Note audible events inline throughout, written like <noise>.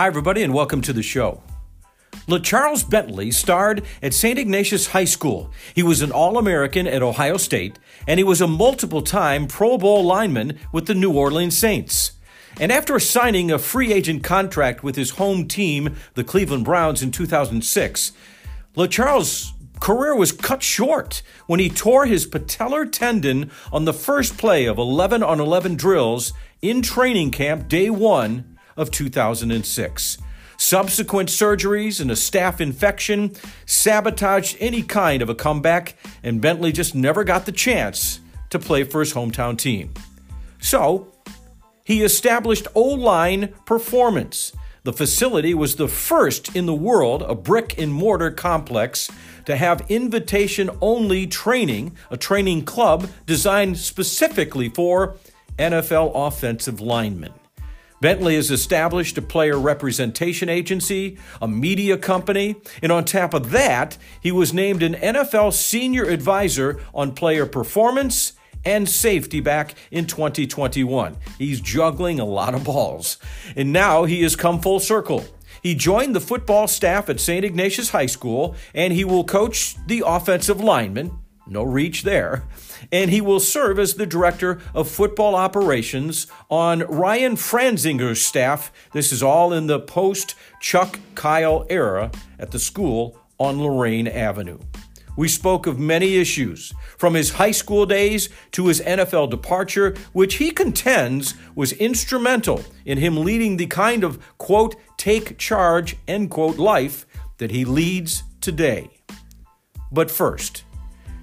Hi, everybody, and welcome to the show. LeCharles Bentley starred at St. Ignatius High School. He was an All American at Ohio State, and he was a multiple time Pro Bowl lineman with the New Orleans Saints. And after signing a free agent contract with his home team, the Cleveland Browns, in 2006, LeCharles' career was cut short when he tore his patellar tendon on the first play of 11 on 11 drills in training camp day one of 2006. Subsequent surgeries and a staph infection sabotaged any kind of a comeback, and Bentley just never got the chance to play for his hometown team. So, he established O Line Performance. The facility was the first in the world, a brick and mortar complex, to have invitation only training, a training club designed specifically for NFL offensive linemen. Bentley has established a player representation agency, a media company, and on top of that, he was named an NFL senior advisor on player performance and safety back in 2021. He's juggling a lot of balls. And now he has come full circle. He joined the football staff at St. Ignatius High School, and he will coach the offensive linemen. No reach there and he will serve as the director of football operations on Ryan Franzinger's staff. This is all in the post Chuck Kyle era at the school on Lorain Avenue. We spoke of many issues, from his high school days to his NFL departure, which he contends was instrumental in him leading the kind of, quote, take charge, end quote, life that he leads today. But first,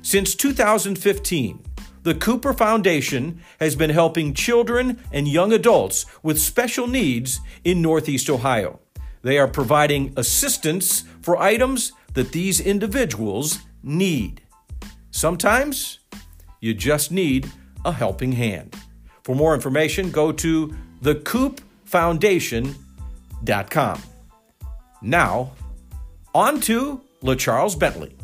since 2015, the Cooper Foundation has been helping children and young adults with special needs in Northeast Ohio. They are providing assistance for items that these individuals need. Sometimes you just need a helping hand. For more information, go to thecoopfoundation.com. Now, on to LeCharles Bentley.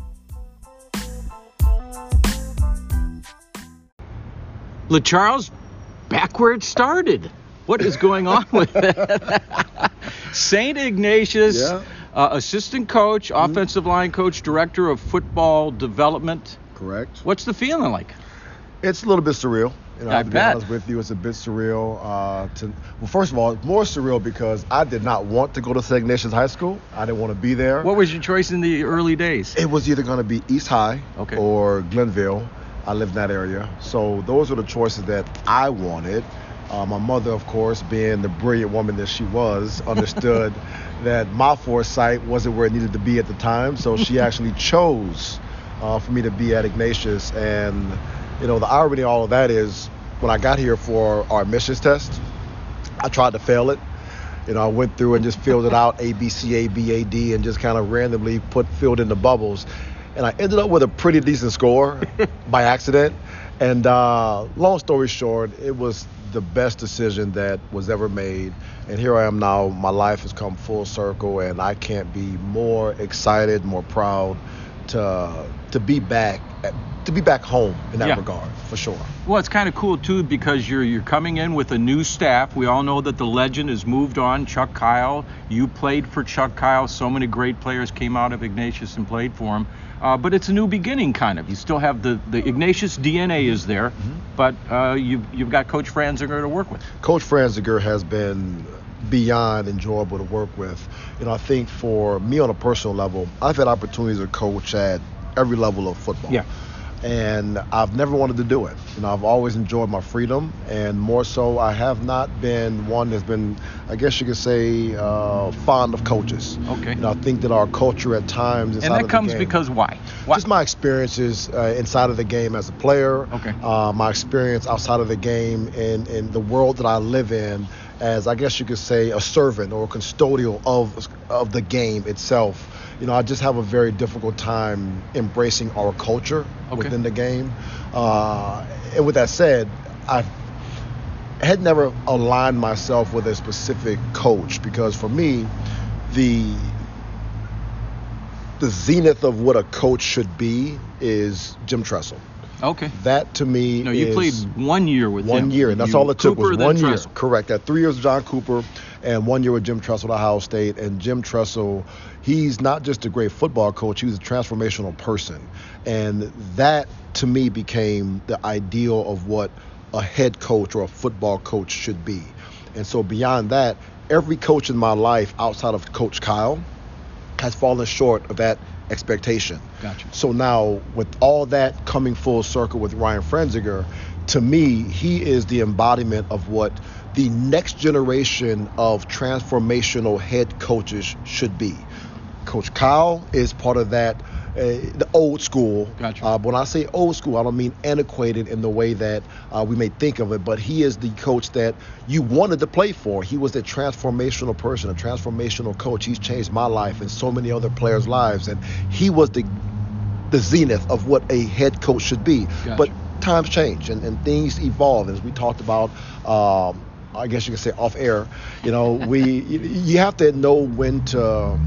LeCharles back where it started. What is going on with it? <laughs> St. Ignatius, yeah. uh, assistant coach, mm-hmm. offensive line coach, director of football development. Correct. What's the feeling like? It's a little bit surreal. You know, I to bet. be honest with you, it's a bit surreal. Uh, to well, first of all, more surreal because I did not want to go to St. Ignatius High School. I didn't want to be there. What was your choice in the early days? It was either going to be East High okay. or Glenville. I live in that area. So those were the choices that I wanted. Uh, my mother, of course, being the brilliant woman that she was, <laughs> understood that my foresight wasn't where it needed to be at the time. So she <laughs> actually chose uh, for me to be at Ignatius. And, you know, the irony of all of that is when I got here for our admissions test, I tried to fail it. You know, I went through and just filled it out A, B, C, A, B, A, D, and just kind of randomly put filled in the bubbles and I ended up with a pretty decent score <laughs> by accident. And uh, long story short, it was the best decision that was ever made. And here I am now. My life has come full circle, and I can't be more excited, more proud to to be back to be back home in that yeah. regard for sure. Well, it's kind of cool too because you're you're coming in with a new staff. We all know that the legend has moved on. Chuck Kyle, you played for Chuck Kyle. So many great players came out of Ignatius and played for him. Uh, but it's a new beginning, kind of. You still have the, the Ignatius DNA is there, mm-hmm. but uh, you've, you've got Coach Franzinger to work with. Coach Franzinger has been beyond enjoyable to work with. You know, I think for me on a personal level, I've had opportunities to coach at every level of football. Yeah and I've never wanted to do it. You know, I've always enjoyed my freedom, and more so, I have not been one that's been, I guess you could say, uh, fond of coaches. Okay. You know, I think that our culture at times, and that comes game, because why? why? Just my experiences uh, inside of the game as a player. Okay. Uh, my experience outside of the game in in the world that I live in as I guess you could say a servant or a custodial of of the game itself you know, I just have a very difficult time embracing our culture okay. within the game. Uh, and with that said, I had never aligned myself with a specific coach because for me, the the zenith of what a coach should be is Jim Tressel. Okay. That to me No, you played one year with one him. year, and that's You- all it took Cooper, was one year. Tressel. Correct. That three years with John Cooper, and one year with Jim Tressel at Ohio State. And Jim Tressel, he's not just a great football coach; he was a transformational person, and that to me became the ideal of what a head coach or a football coach should be. And so beyond that, every coach in my life outside of Coach Kyle has fallen short of that expectation. Gotcha. So now, with all that coming full circle with Ryan Franzinger, to me, he is the embodiment of what the next generation of transformational head coaches should be. Coach Kyle is part of that, uh, the old school. Gotcha. Uh, when I say old school, I don't mean antiquated in the way that uh, we may think of it, but he is the coach that you wanted to play for. He was a transformational person, a transformational coach. He's changed my life and so many other players' lives, and he was the the zenith of what a head coach should be. Gotcha. But times change and, and things evolve, as we talked about. Um, I guess you could say off air. You know, we <laughs> you, you have to know when to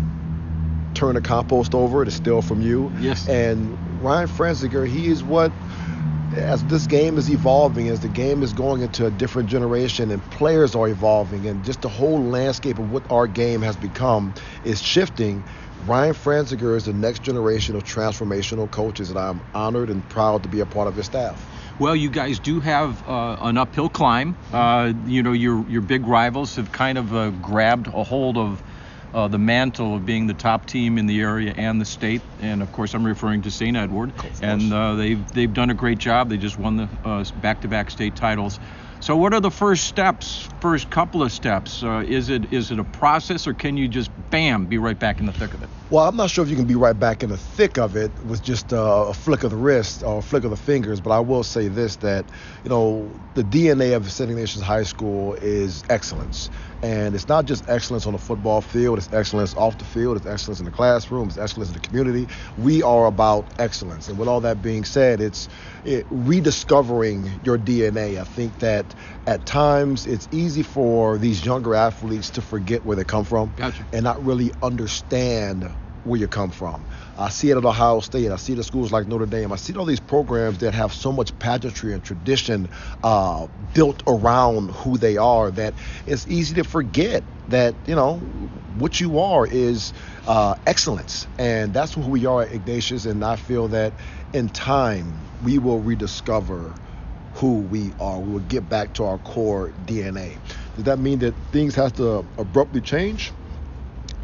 turn the compost over to steal from you. Yes. And Ryan Franzinger, he is what as this game is evolving, as the game is going into a different generation and players are evolving and just the whole landscape of what our game has become is shifting. Ryan Franzinger is the next generation of transformational coaches, and I'm honored and proud to be a part of his staff. Well, you guys do have uh, an uphill climb. Uh, you know, your your big rivals have kind of uh, grabbed a hold of uh, the mantle of being the top team in the area and the state. And of course, I'm referring to St. Edward. And uh, they've they've done a great job. They just won the uh, back-to-back state titles. So, what are the first steps? First couple of steps? Uh, is it is it a process, or can you just bam be right back in the thick of it? Well, I'm not sure if you can be right back in the thick of it with just uh, a flick of the wrist or a flick of the fingers, but I will say this that, you know, the DNA of St. Ignatius High School is excellence. And it's not just excellence on the football field, it's excellence off the field, it's excellence in the classroom, it's excellence in the community. We are about excellence. And with all that being said, it's it, rediscovering your DNA. I think that at times it's easy for these younger athletes to forget where they come from Gotcha. and not really understand where you come from. I see it at Ohio State. I see at schools like Notre Dame. I see all these programs that have so much pageantry and tradition uh, built around who they are that it's easy to forget that you know what you are is uh, excellence, and that's who we are at Ignatius. And I feel that in time we will rediscover who we are. We will get back to our core DNA. Does that mean that things have to abruptly change?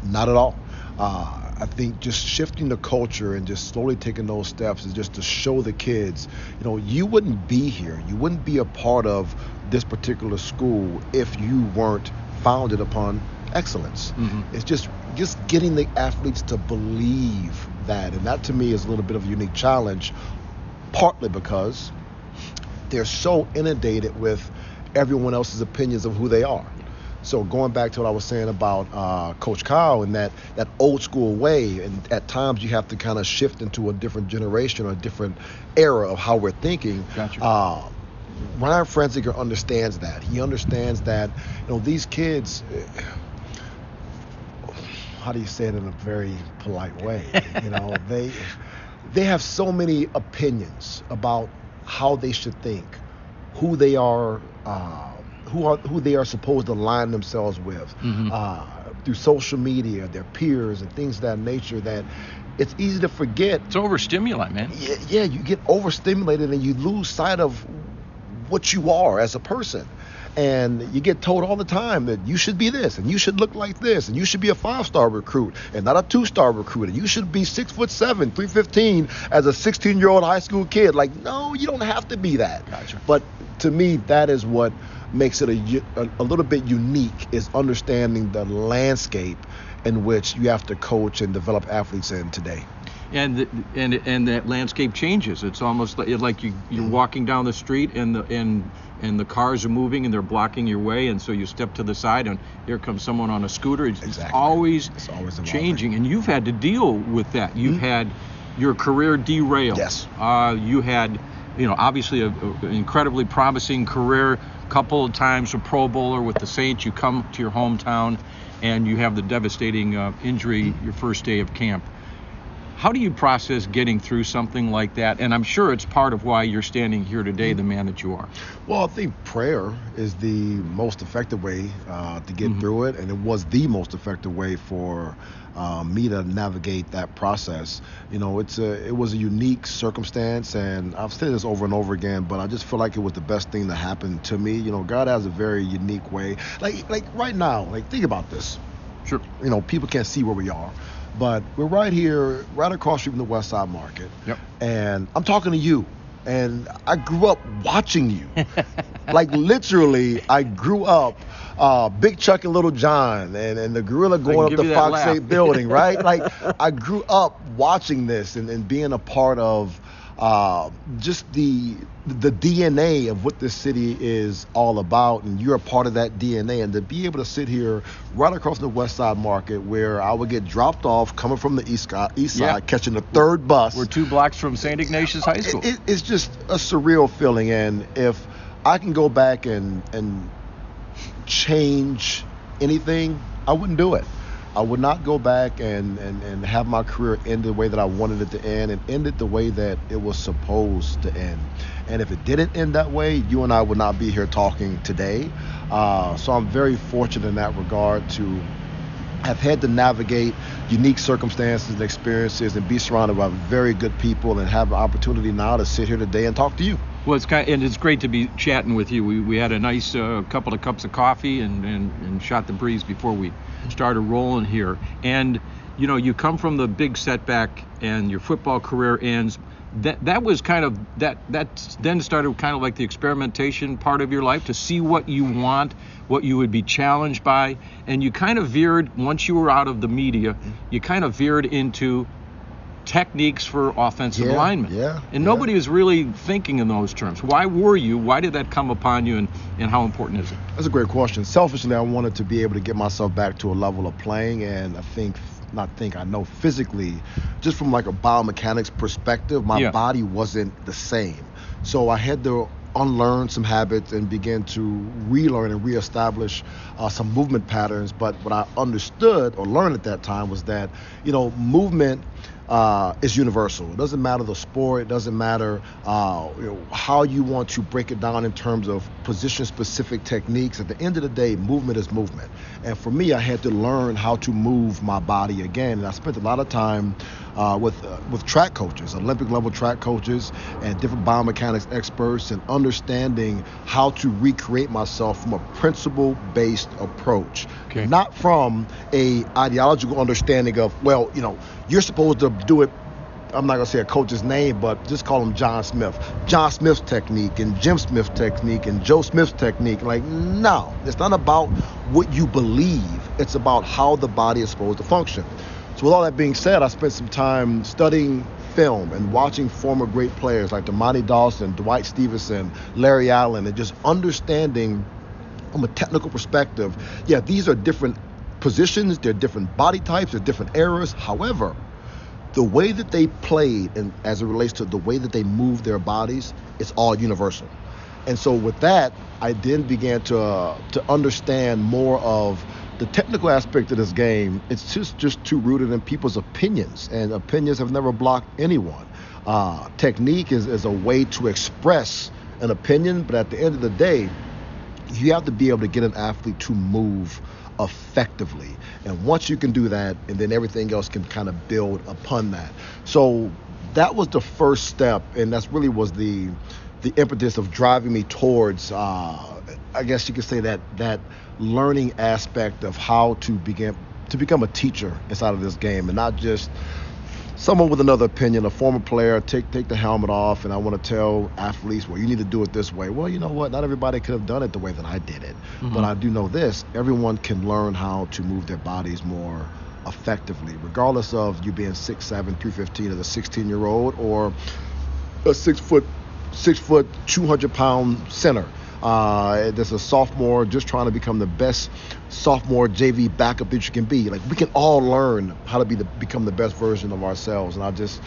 Not at all. Uh, I think just shifting the culture and just slowly taking those steps is just to show the kids, you know, you wouldn't be here. You wouldn't be a part of this particular school if you weren't founded upon excellence. Mhm. It's just just getting the athletes to believe that, and that to me is a little bit of a unique challenge, partly because they're so inundated with everyone else's opinions of who they are. So going back to what I was saying about uh, Coach Kyle and that that old school way, and at times you have to kind of shift into a different generation or a different era of how we're thinking. Gotcha. Uh, Ryan Franzinger understands that. He understands that you know these kids. eh, How do you say it in a very polite way? You know <laughs> they they have so many opinions about how they should think, who they are, uh, who are who they are supposed to align themselves with Mhm. uh, through social media, their peers, and things of that nature. That it's easy to forget. It's overstimuli, man. Yeah, yeah, you get overstimulated and you lose sight of what you are as a person. And you get told all the time that you should be this and you should look like this and you should be a five star recruit and not a two star recruit and you should be six foot seven, 315 as a 16 year old high school kid. Like, no, you don't have to be that. Gotcha. But to me, that is what makes it a, a little bit unique is understanding the landscape in which you have to coach and develop athletes in today. and the, and and that landscape changes. It's almost like, like you you're walking down the street and the and and the cars are moving and they're blocking your way, and so you step to the side and here comes someone on a scooter. It's, it's Exactly. always, It's always changing, and you've had to deal with that. You've had your career derailed. Yes. Uh, you had, you know, obviously a, a- an incredibly promising career. Couple of times a Pro Bowler with the Saints. You come to your hometown, and you have the devastating uh, injury your first day of camp How do you process getting through something like that? And I'm sure it's part of why you're standing here today, the man that you are. Well, I think prayer is the most effective way uh, to get Mhm. through it, and it was the most effective way for uh, me to navigate that process. You know, it's a it was a unique circumstance, and I've said this over and over again, but I just feel like it was the best thing that happened to me. You know, God has a very unique way. Like like right now, like think about this. Sure. You know, people can't see where we are. But we're right here, right across from the West Side Market. Yep. And I'm talking to you. And I grew up watching you. <laughs> like literally, I grew up uh, Big Chuck and Little John and, and the gorilla going up the Fox 8 building, right? Like I grew up watching this and, and being a part of uh, just the the DNA of what this city is all about, and you're a part of that DNA. And to be able to sit here right across the West Side Market, where I would get dropped off coming from the east, side, Yeah. catching the third bus. We're two blocks from St. Ignatius High School. It, it, it's just a surreal feeling, and if I can go back and and change anything, I wouldn't do it. I would not go back and, and, and have my career end the way that I wanted it to end and end it the way that it was supposed to end. And if it didn't end that way, you and I would not be here talking today. Uh, so I'm very fortunate in that regard to have had to navigate unique circumstances and experiences and be surrounded by very good people and have the opportunity now to sit here today and talk to you. Well, it's kind and it's great to be chatting with you. We, we had a nice uh, couple of cups of coffee and, and, and shot the breeze before we started rolling here. And you know, you come from the big setback, and your football career ends. That that was kind of that that then started kind of like the experimentation part of your life to see what you want, what you would be challenged by, and you kind of veered once you were out of the media, you kind of veered into techniques for offensive Yeah, linemen. yeah, And yeah. nobody was really thinking in those terms. Why were you? Why did that come upon you? And, and how important is it? That's a great question. Selfishly, I wanted to be able to get myself back to a level of playing, and I think, not think, I know physically, just from like a biomechanics perspective, my Yeah. body wasn't the same. So I had to unlearn some habits and begin to relearn and reestablish uh, some movement patterns. But what I understood or learned at that time was that, you know, movement uh, is universal. It doesn't matter the sport. It doesn't matter uh, you know, how you want to break it down in terms of position-specific techniques. At the end of the day, movement is movement. And for me, I had to learn how to move my body again. And I spent a lot of time uh, with uh, with track coaches, Olympic level track coaches, and different biomechanics experts, and understanding how to recreate myself from a principle-based approach, Okay. not from a ideological understanding of well, you know, you're supposed to do it I'm not gonna say a coach's name, but just call him John Smith. John Smith's technique and Jim Smith's technique and Joe Smith's technique. Like, no, it's not about what you believe. It's about how the body is supposed to function. So with all that being said, I spent some time studying film and watching former great players like Dermontti Dawson, Dwight Stephenson, Larry Allen, and just understanding from a technical perspective, yeah, these are different positions, they're different body types, they're different eras. However, the way that they played and as it relates to the way that they move their bodies, it's all universal. And so with that, I then began to uh, to understand more of the technical aspect of this game. It's just just too rooted in people's opinions, and opinions have never blocked anyone. Uh, technique is, is a way to express an opinion, but at the end of the day, you have to be able to get an athlete to move effectively. And once you can do that, and then everything else can kind of build upon that. So that was the first step, and that's really was the the impetus of driving me towards, uh, I guess you could say that that learning aspect of how to begin to become a teacher inside of this game, and not just someone with another opinion, a former player, take take the helmet off, and I want to tell athletes, well, you need to do it this way. Well, you know what? Not everybody could have done it the way that I did it, mm-hmm. but I do know this: everyone can learn how to move their bodies more effectively, regardless of you being 6'7", 315 as a 16 year old, or a six foot, six foot, 200 pound center. Uh, there's a sophomore just trying to become the best sophomore JV backup that you can be. Like we can all learn how to be the become the best version of ourselves, and I just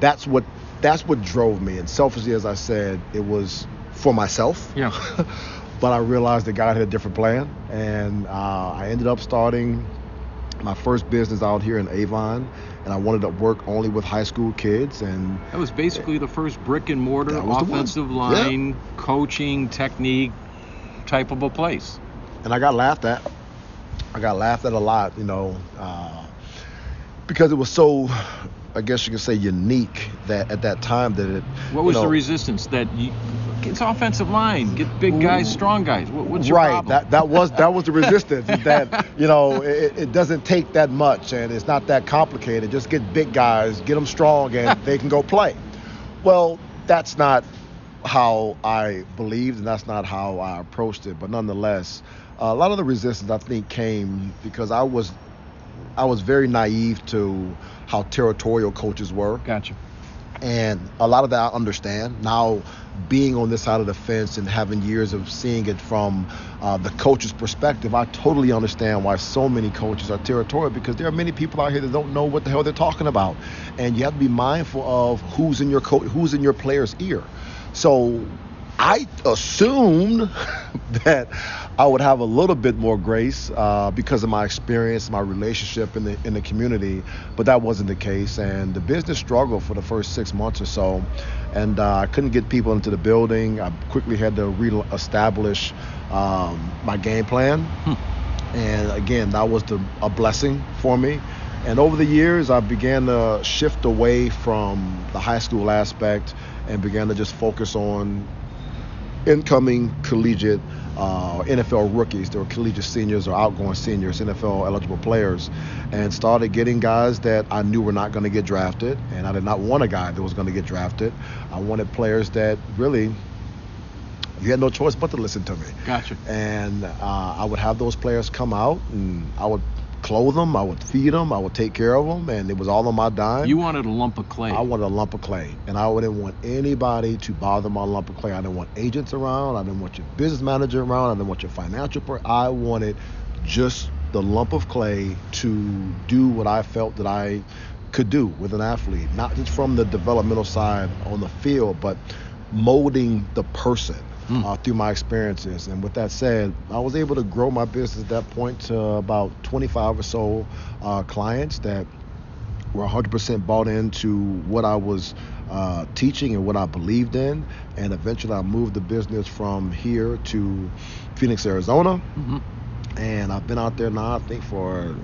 that's what that's what drove me. And selfishly, as I said, it was for myself. Yeah. <laughs> but I realized that God had a different plan, and uh, I ended up starting my first business out here in Avon, and I wanted to work only with high school kids. And that was basically the first brick and mortar offensive line, yeah. coaching, technique type of a place. And I got laughed at. I got laughed at a lot, you know, uh, because it was so I guess you could say unique that at that time that it. What was know, the resistance that you? It's offensive line. Get big guys, strong guys. What, what's your right, problem? Right. That that was that was the resistance. that you know it, it, doesn't take that much and it's not that complicated. Just get big guys, get them strong, and they can go play. Well, that's not how I believed, and that's not how I approached it. But nonetheless, a lot of the resistance I think came because I was I was very naive to how territorial coaches were. Gotcha. And a lot of that I understand. Now, being on this side of the fence and having years of seeing it from uh, the coach's perspective, I totally understand why so many coaches are territorial because there are many people out here that don't know what the hell they're talking about, and you have to be mindful of who's in your co- who's in your player's ear. So I assumed <laughs> that I would have a little bit more grace uh, because of my experience, my relationship in the in the community, but that wasn't the case. And the business struggled for the first six months or so, and uh, I couldn't get people into the building. I quickly had to reestablish um, my game plan, hmm. and again, that was the, a blessing for me. And over the years, I began to shift away from the high school aspect and began to just focus on incoming collegiate uh, NFL rookies. They were collegiate seniors or outgoing seniors, NFL eligible players, and started getting guys that I knew were not going to get drafted. And I did not want a guy that was going to get drafted. I wanted players that really you had no choice but to listen to me. Gotcha. And uh, I would have those players come out, and I would clothe them, I would feed them, I would take care of them, and it was all on my dime. You wanted a lump of clay. I wanted a lump of clay, and I didn't want anybody to bother my lump of clay. I didn't want agents around. I didn't want your business manager around. I didn't want your financial person. I wanted just the lump of clay to do what I felt that I could do with an athlete, not just from the developmental side on the field, but molding the person mm. uh, through my experiences. And with that said, I was able to grow my business at that point to about 25 or so uh, clients that were 100% bought into what I was uh, teaching and what I believed in. And eventually I moved the business from here to Phoenix, Arizona. Mm-hmm. And I've been out there now, I think, for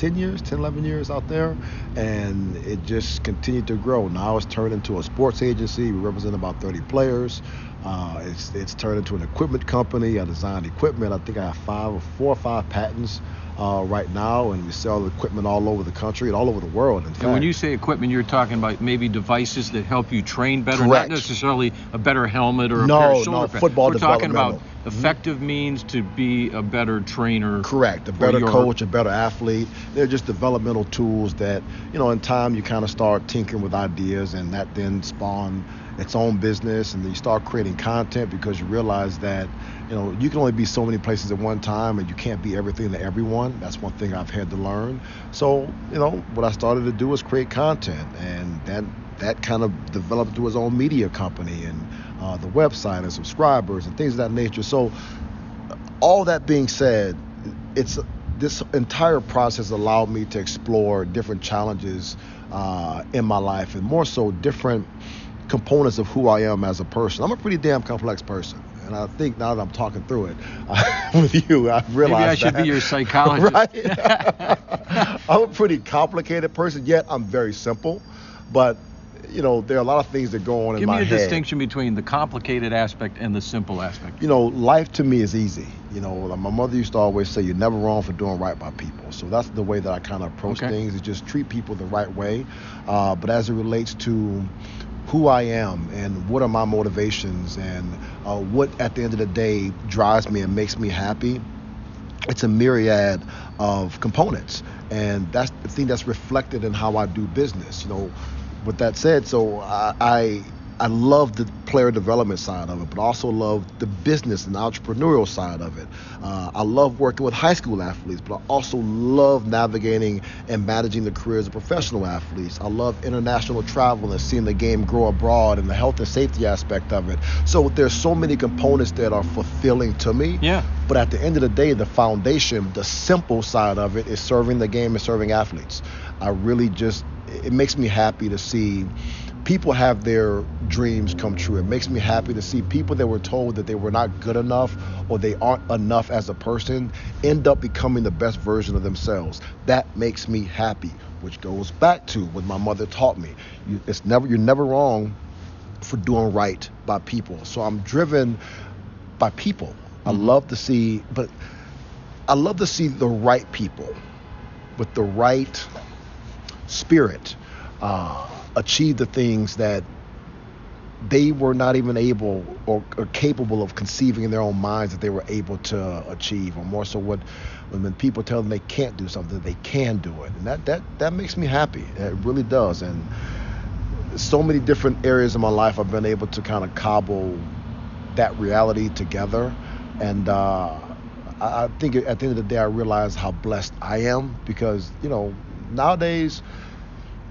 10 years, 10, 11 years out there, and it just continued to grow. Now it's turned into a sports agency. We represent about 30 players. Uh, it's it's turned into an equipment company. I design equipment. I think I have five or four or five patents uh, right now, and we sell equipment all over the country and all over the world. and when you say equipment, you're talking about maybe devices that help you train better, correct. not necessarily a better helmet or a no, pair of shoulder no, football We're talking about. Effective mm-hmm. means to be a better trainer. Correct, a better your... coach, a better athlete. They're just developmental tools that you know. In time, you kind of start tinkering with ideas, and that then spawn its own business and then you start creating content because you realize that you know you can only be so many places at one time and you can't be everything to everyone that's one thing i've had to learn so you know what i started to do was create content and that that kind of developed into its own media company and uh, the website and subscribers and things of that nature so all that being said it's this entire process allowed me to explore different challenges uh, in my life and more so different components of who I am as a person. I'm a pretty damn complex person. And I think now that I'm talking through it <laughs> with you, I've realized Maybe I should that. be your <laughs> psychologist. right? <laughs> I'm a pretty complicated person, yet I'm very simple. But you know, there are a lot of things that go on Give in my head. Give me a distinction between the complicated aspect and the simple aspect. You know, life to me is easy. You know, my mother used to always say, "You're never wrong for doing right by people." So that's the way that I kind of approach okay. things. Is just treat people the right way. Uh, but as it relates to who I am and what are my motivations and uh, what at the end of the day drives me and makes me happy. It's a myriad of components, and that's the thing that's reflected in how I do business. You know, with that said, so I, I I love the player development side of it, but also love the business and entrepreneurial side of it. Uh, I love working with high school athletes, but I also love navigating and managing the careers of professional athletes. I love international travel and seeing the game grow abroad and the health and safety aspect of it. So there's so many components that are fulfilling to me. Yeah. But at the end of the day, the foundation, the simple side of it is serving the game and serving athletes. I really just, it makes me happy to see people have their dreams come true. It makes me happy to see people that were told that they were not good enough or they aren't enough as a person end up becoming the best version of themselves. That makes me happy, which goes back to what my mother taught me. You, it's never you're never wrong for doing right by people. So I'm driven by people. I Mm-hmm. love to see, but I love to see the right people with the right spirit uh, achieve the things that they were not even able or, or capable of conceiving in their own minds that they were able to achieve, or more so what when, people tell them they can't do something, they can do it, and that that that makes me happy. It really does, and so many different areas of my life I've been able to kind of cobble that reality together, and uh, I, I think at the end of the day I realize how blessed I am because you know nowadays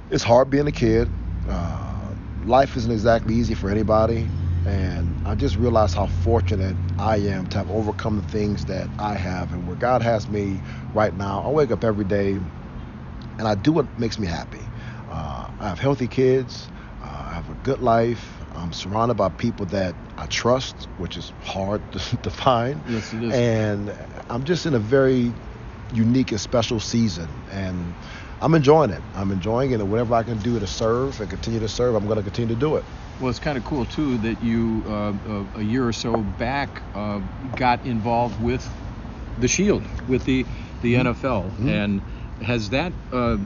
it's hard being a kid. Uh, life isn't exactly easy for anybody. And I just realized how fortunate I am to have overcome the things that I have and where God has me right now. I wake up every day and I do what makes me happy. Uh, I have healthy kids. Uh, I have a good life. I'm surrounded by people that I trust, which is hard to, <laughs> to find. Yes, it is. And I'm just in a very unique and special season. And I'm enjoying it. I'm enjoying it, and whatever I can do to serve and continue to serve, I'm going to continue to do it. Well, it's kind of cool too that you uh, uh, a year or so back uh, got involved with the Shield, with the the NFL, and has that uh,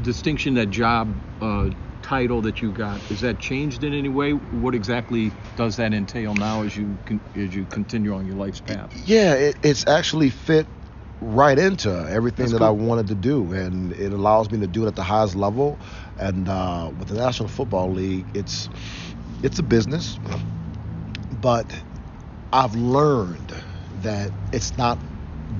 distinction, that job uh, title that you got, is that changed in any way? What exactly does that entail now as you con- as you continue on your life's path? Yeah, it, it's actually fit right into everything That's that I wanted to do, and it allows me to do it at the highest level. And uh, with the National Football League, it's it's a business, but I've learned that it's not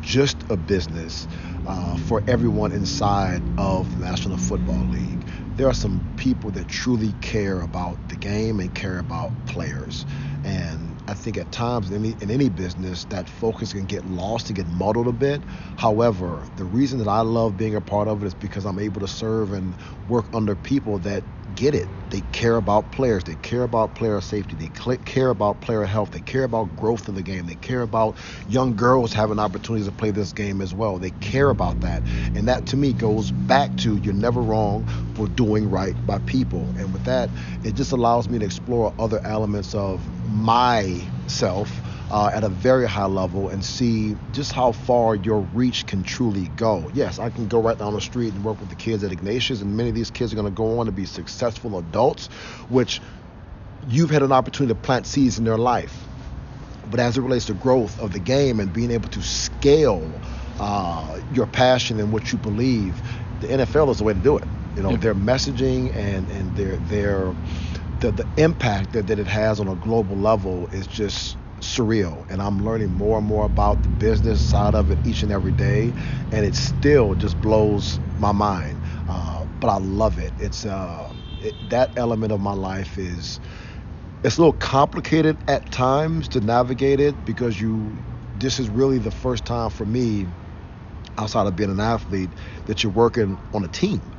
just a business uh, for everyone inside of the National Football League. There are some people that truly care about the game and care about players. And I think at times in any, in any business, that focus can get lost and get muddled a bit. However, the reason that I love being a part of it is because I'm able to serve and work under people that get it. They care about players. They care about player safety. They care about player health. They care about growth in the game. They care about young girls having opportunities to play this game as well. They care about that. And that to me goes back to you're never wrong for doing right by people. And with that, it just allows me to explore other elements of myself uh, at a very high level and see just how far your reach can truly go. Yes, I can go right down the street and work with the kids at Ignatius, and many of these kids are going to go on to be successful adults, which you've had an opportunity to plant seeds in their life. But as it relates to growth of the game and being able to scale uh, your passion and what you believe, the NFL is the way to do it. You know, Yeah. their messaging and and their their the, the impact that, that it has on a global level is just surreal and i'm learning more and more about the business side of it each and every day and it still just blows my mind uh, but i love it. It's uh, it, that element of my life is it's a little complicated at times to navigate it because you this is really the first time for me outside of being an athlete that you're working on a team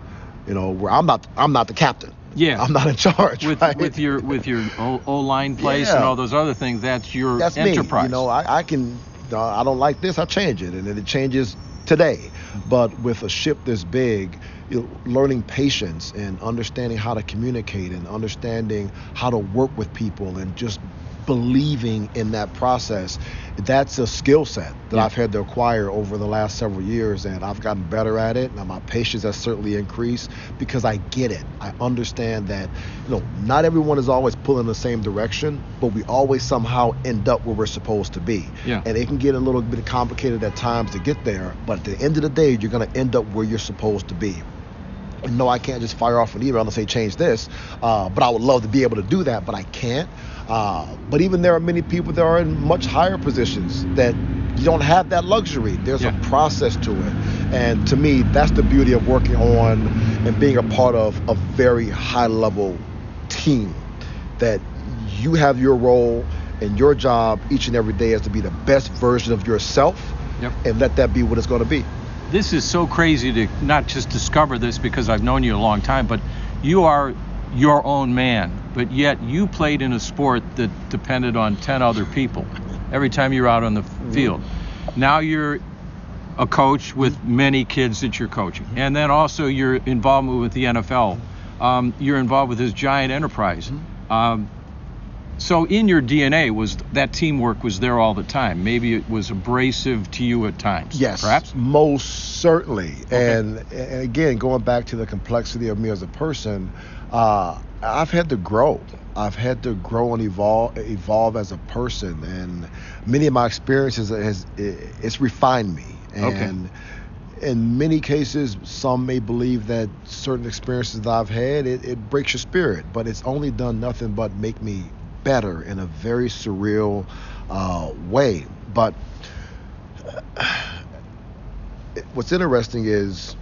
you know where i'm not i'm not the captain Yeah. i'm not in charge With right? with your with your O line place and all those other things, that's your that's enterprise. me you know i, I can uh, i don't like this i change it and then it changes today but with a ship this big you know, learning patience and understanding how to communicate and understanding how to work with people and just believing in that process that's a skill set that Yeah. i've had to acquire over the last several years and i've gotten better at it and my patience has certainly increased because i get it i understand that you know not everyone is always pulling the same direction but we always somehow end up where we're supposed to be Yeah. and it can get a little bit complicated at times to get there but at the end of the day you're going to end up where you're supposed to be no, I can't just fire off an email and say change this. Uh, but I would love to be able to do that, but I can't. Uh, but even there are many people that are in much higher positions that you don't have that luxury. There's Yeah. a process to it. And to me, that's the beauty of working on and being a part of a very high level team. That you have your role and your job each and every day is to be the best version of yourself Yep. and let that be what it's going to be. This is so crazy to not just discover this because I've known you a long time, but you are your own man. But yet you played in a sport that depended on 10 other people every time you're out on the field. Now you're a coach with many kids that you're coaching. And then also your involvement with the NFL. Um, you're involved with this giant enterprise. Um, so in your DNA was that teamwork was there all the time. Maybe it was abrasive to you at times. Yes, Perhaps. most certainly. And, and again, going back to the complexity of me as a person, uh, I've had to grow. I've had to grow and evolve, evolve as a person, and many of my experiences has it's refined me. Okay. And in many cases, some may believe that certain experiences that I've had it, it breaks your spirit, but it's only done nothing but make me better in a very surreal uh, way. But <sighs> what's interesting is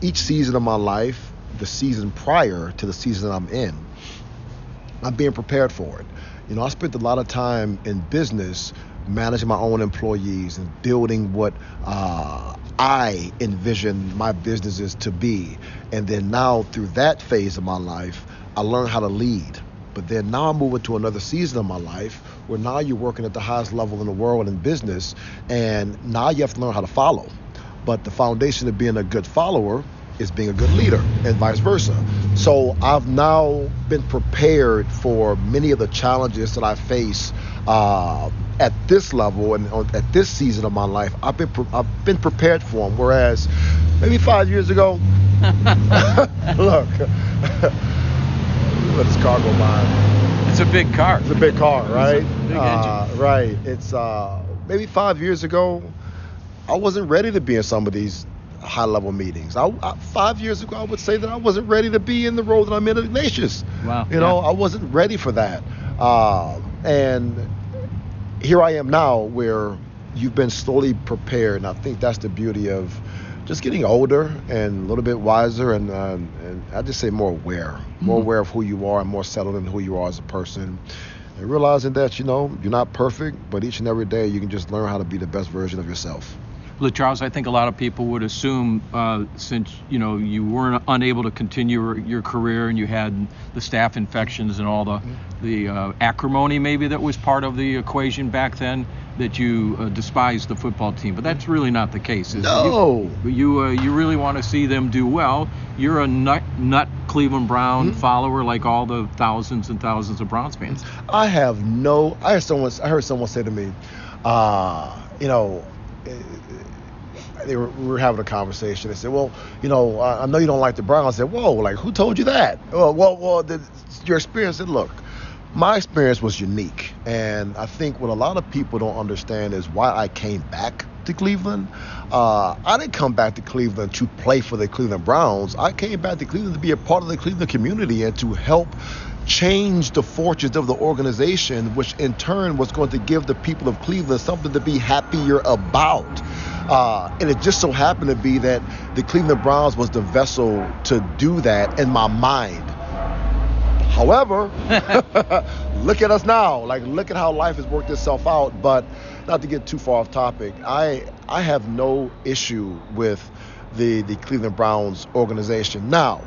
each season of my life, the season prior to the season I'm in, I'm being prepared for it. You know, I spent a lot of time in business managing my own employees and building what uh, I envision my businesses to be. And then now, through that phase of my life, I learned how to lead. But then now I'm moving to another season of my life where now you're working at the highest level in the world in business, and now you have to learn how to follow. But the foundation of being a good follower is being a good leader, and vice versa. So I've now been prepared for many of the challenges that I face uh, at this level and on, at this season of my life. I've been pre- I've been prepared for them. Whereas maybe five years ago, <laughs> <laughs> look, <laughs> let this car go by. It's a big car. It's a big car, right? big uh, right. It's uh, maybe five years ago, I wasn't ready to be in some of these high level meetings. I, I, five years ago, I would say that I wasn't ready to be in the role that I'm in at Ignatius. Wow, You know, yeah. I wasn't ready for that. Uh, and here I am now where you've been slowly prepared. And I think that's the beauty of just getting older and a little bit wiser and, uh, and I just say more aware, more Mm-hmm. aware of who you are and more settled in who you are as a person. And realizing that, you know, you're not perfect, but each and every day you can just learn how to be the best version of yourself. Look, Charles, I think a lot of people would assume, uh, since you know you weren't unable to continue your, career and you had the staph infections and all the the uh, acrimony maybe that was part of the equation back then, that you uh, despised the football team. But that's really not the case. is it? No. You you, uh, you really want to see them do well. You're a nut nut Cleveland Brown follower, like all the thousands and thousands of Browns fans. I have no. I heard someone. I heard someone say to me, uh, you know, eh, they were, we were having a conversation. They said, "Well, you know, I know you don't like the Browns." I said, "Whoa, like who told you that?" Well, well, well the, your experience. Said, look, my experience was unique, and I think what a lot of people don't understand is why I came back to Cleveland. Uh, I didn't come back to Cleveland to play for the Cleveland Browns. I came back to Cleveland to be a part of the Cleveland community and to help change the fortunes of the organization, which in turn was going to give the people of Cleveland something to be happier about. Uh, and it just so happened to be that the Cleveland Browns was the vessel to do that in my mind. However, <laughs> <laughs> look at us now. Like, look at how life has worked itself out. But not to get too far off topic, I I have no issue with the the Cleveland Browns organization. Now,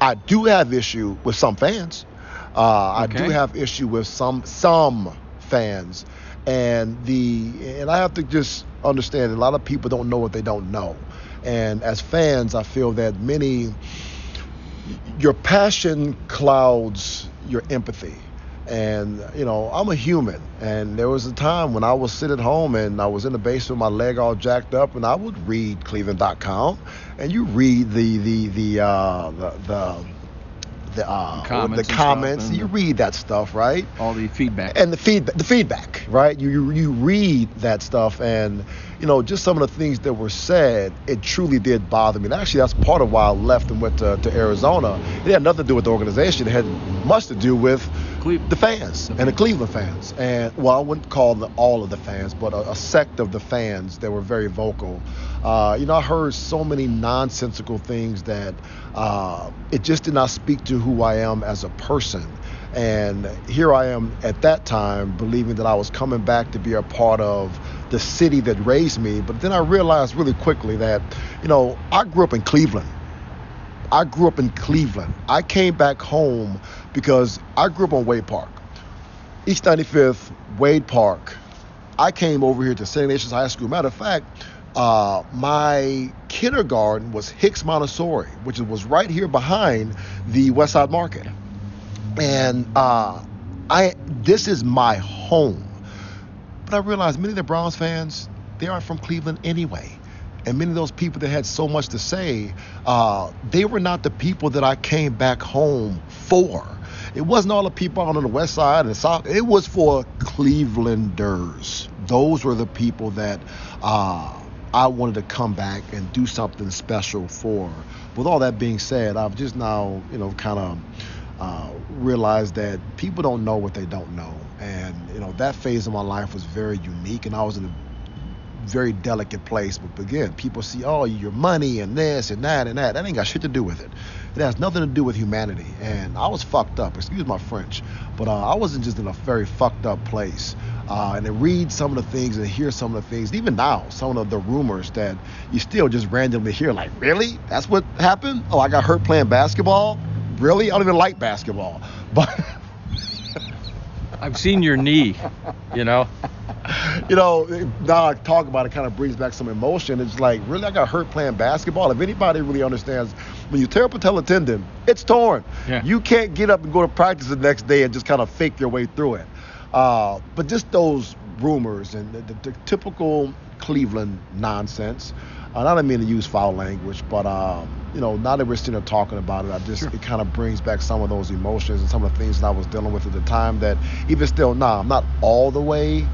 I do have issue with some fans. Uh, I do have issue with some some fans, and the and I have to just understand a lot of people don't know what they don't know, and as fans, I feel that many your passion clouds your empathy. And you know, I'm a human, and there was a time when I would sit at home and I was in the basement, my leg all jacked up, and I would read Cleveland.com, and you read the the the uh, the, the the uh, comments the comments. you read that stuff, right? All the feedback. and the feedback, the feedback, right? You, you you read that stuff, and you know just some of the things that were said. It truly did bother me. And actually, that's part of why I left and went to, to Arizona. It had nothing to do with the organization. It had much to do with Cleve- the fans and the Cleveland fans. And well, I wouldn't call the, all of the fans, but a, a sect of the fans that were very vocal. Uh, you know, I heard so many nonsensical things that uh, it just did not speak to who I am as a person. And here I am at that time believing that I was coming back to be a part of the city that raised me. But then I realized really quickly that, you know, I grew up in Cleveland. I grew up in Cleveland. I came back home because I grew up on Wade Park. East 95th, Wade Park. I came over here to St. Ignatius High School. Matter of fact, uh, my kindergarten was Hicks Montessori, which was right here behind the West Side Market. And uh, I, this is my home. But I realized many of the Browns fans, they aren't from Cleveland anyway. And many of those people that had so much to say, uh, they were not the people that I came back home for. It wasn't all the people out on the west side and south. It was for Clevelanders. Those were the people that uh, I wanted to come back and do something special for. With all that being said, I've just now, you know, kind of uh, realized that people don't know what they don't know. And, you know, that phase of my life was very unique, and I was in a very delicate place. But again, people see, oh, your money and this and that and that. That ain't got shit to do with it. It has nothing to do with humanity. And I was fucked up. Excuse my French, but uh, I wasn't just in a very fucked up place. Uh, and to read some of the things and hear some of the things, even now, some of the, the rumors that you still just randomly hear, like, really? That's what happened? Oh, I got hurt playing basketball? Really? I don't even like basketball. <laughs> But I've seen your knee, you know. <laughs> you know, now I talk about it, kind of brings back some emotion. It's like, really, I got hurt playing basketball. If anybody really understands, when you tear a patella tendon, it's torn. Yeah. You can't get up and go to practice the next day and just kind of fake your way through it. Uh, but just those rumors and the, the, the typical Cleveland nonsense. Uh, and I don't mean to use foul language, but um, you know, now that we're sitting here talking about it, I just it kind of brings back some of those emotions and some of the things that I was dealing with at the time. That even still, nah, I'm not all the way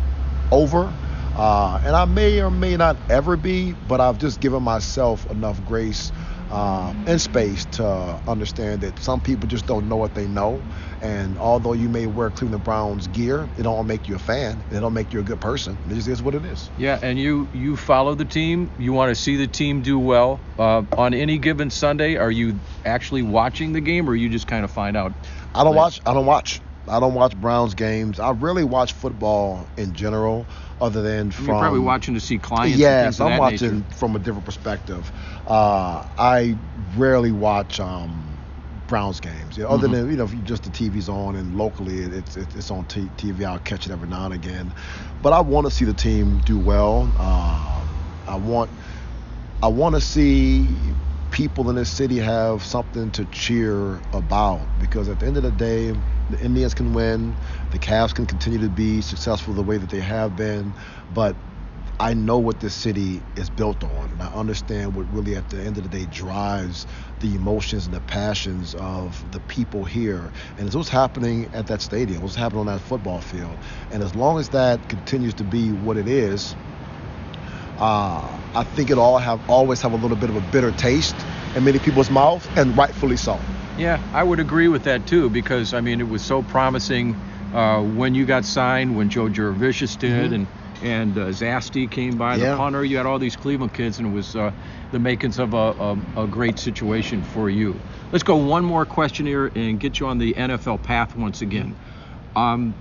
over. Uh, and I may or may not ever be, but I've just given myself enough grace uh, and space to understand that some people just don't know what they know. And although you may wear Cleveland Browns gear, it don't make you a fan. It don't make you a good person. It just is what it is. Yeah, and you you follow the team. You want to see the team do well. Uh, on any given Sunday, are you actually watching the game, or you just kind of find out? I don't watch. I don't watch. I don't watch Browns games. I really watch football in general, other than from You're probably watching to see clients. Yes, I'm watching nature. from a different perspective. Uh, I rarely watch um, Browns games, you know, other Mhm. than you know if you just the TV's on and locally it- it's it's it's on t- TV. I'll catch it every now and again, but I want to see the team do well. Uh, I want I want to see people in this city have something to cheer about because at the end of the day, the Indians can win, the Cavs can continue to be successful the way that they have been, but I know what this city is built on, and I understand what really at the end of the day drives the emotions and the passions of the people here. And it's what's happening at that stadium, what's happening on that football field. And as long as that continues to be what it is, uh, I think it all have always have a little bit of a bitter taste in many people's mouth, and rightfully so. Yeah, I would agree with that too because I mean it was so promising uh, when you got signed, when Joe Jurevicius did, and and uh, Zasti came by, the Mm-hmm. Punter. You had all these Cleveland kids, and it was uh, the makings of a, a, a great situation for you. Let's go one more question here and get you on the NFL path once again. Um,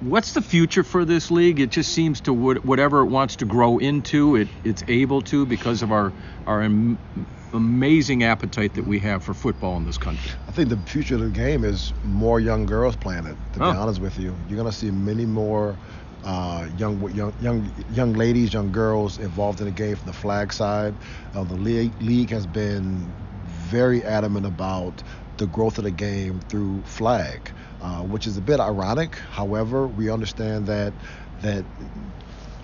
what's the future for this league? It just seems to whatever it wants to grow into, it it's able to because of our our am- amazing appetite that we have for football in this country. I think the future of the game is more young girls playing it. To Oh. be honest with you, you're gonna see many more uh, young young young young ladies, young girls involved in the game from the flag side. Uh, the league league has been very adamant about the growth of the game through flag, uh, which is a bit ironic. However, we understand that that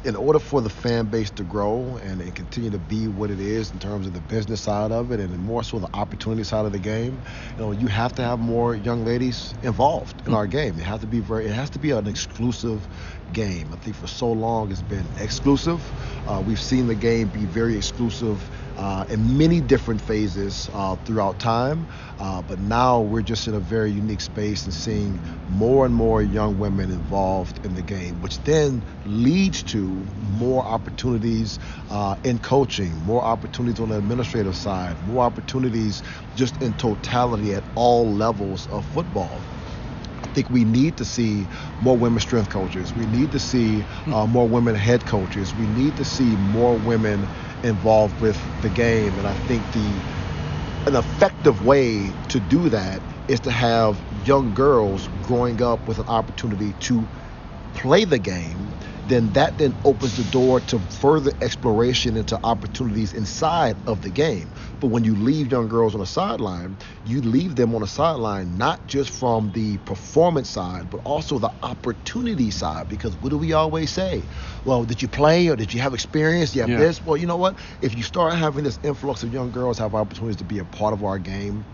in order for the fan base to grow and, and, continue to be what it is in terms of the business side of it and more so the opportunity side of the game, you know, you have to have more young ladies involved in our game. It has to be very, it has to be an exclusive game. I think for so long it's been exclusive. Uh, we've seen the game be very exclusive uh, in many different phases uh, throughout time. Uh, but now we're just in a very unique space and seeing more and more young women involved in the game, which then leads to more opportunities uh, in coaching, more opportunities on the administrative side, more opportunities just in totality at all levels of football. I think we need to see more women strength coaches. We need to see uh, more women head coaches. We need to see more women involved with the game. And I think the an effective way to do that is to have young girls growing up with an opportunity to play the game then that then opens the door to further exploration into opportunities inside of the game. But when you leave young girls on the sideline, you leave them on the sideline not just from the performance side, but also the opportunity side. Because what do we always say? Well, did you play or did you have experience? You have yeah. this? Well, you know what? If you start having this influx of young girls have opportunities to be a part of our game,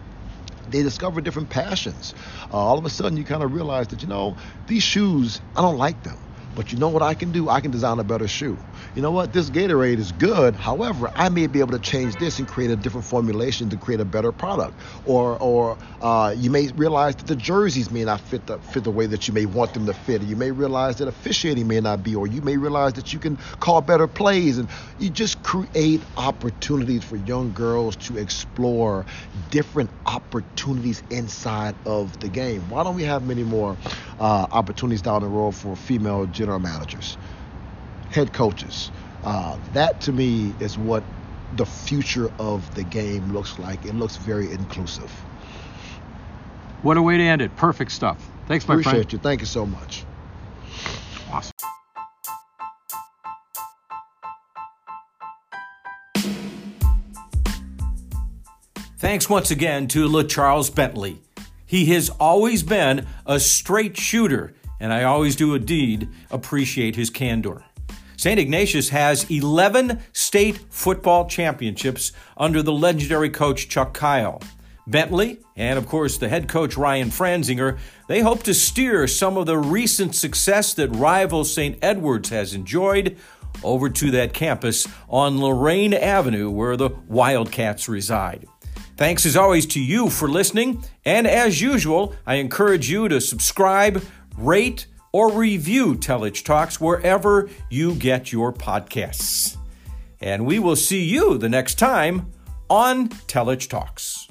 they discover different passions. Uh, all of a sudden, you kind of realize that, you know, these shoes, I don't like them. But you know what I can do? I can design a better shoe. You know what? This Gatorade is good. However, I may be able to change this and create a different formulation to create a better product. Or, or uh, you may realize that the jerseys may not fit the fit the way that you may want them to fit. You may realize that officiating may not be, or you may realize that you can call better plays, and you just create opportunities for young girls to explore different opportunities inside of the game. Why don't we have many more uh, opportunities down the road for female general managers, head coaches. Uh, that to me is what the future of the game looks like. It looks very inclusive. What a way to end it. Perfect stuff. Thanks, my Appreciate friend. Appreciate you. Thank you so much. Awesome. Thanks once again to LeCharles Bentley. He has always been a straight shooter and I always do indeed appreciate his candor. St. Ignatius has 11 state football championships under the legendary coach Chuck Kyle. Bentley, and of course the head coach Ryan Franzinger, they hope to steer some of the recent success that rival St. Edward's has enjoyed over to that campus on Lorain Avenue where the Wildcats reside. Thanks as always to you for listening, and as usual, I encourage you to subscribe, rate, or review Telich Talks wherever you get your podcasts. And we will see you the next time on Telich Talks.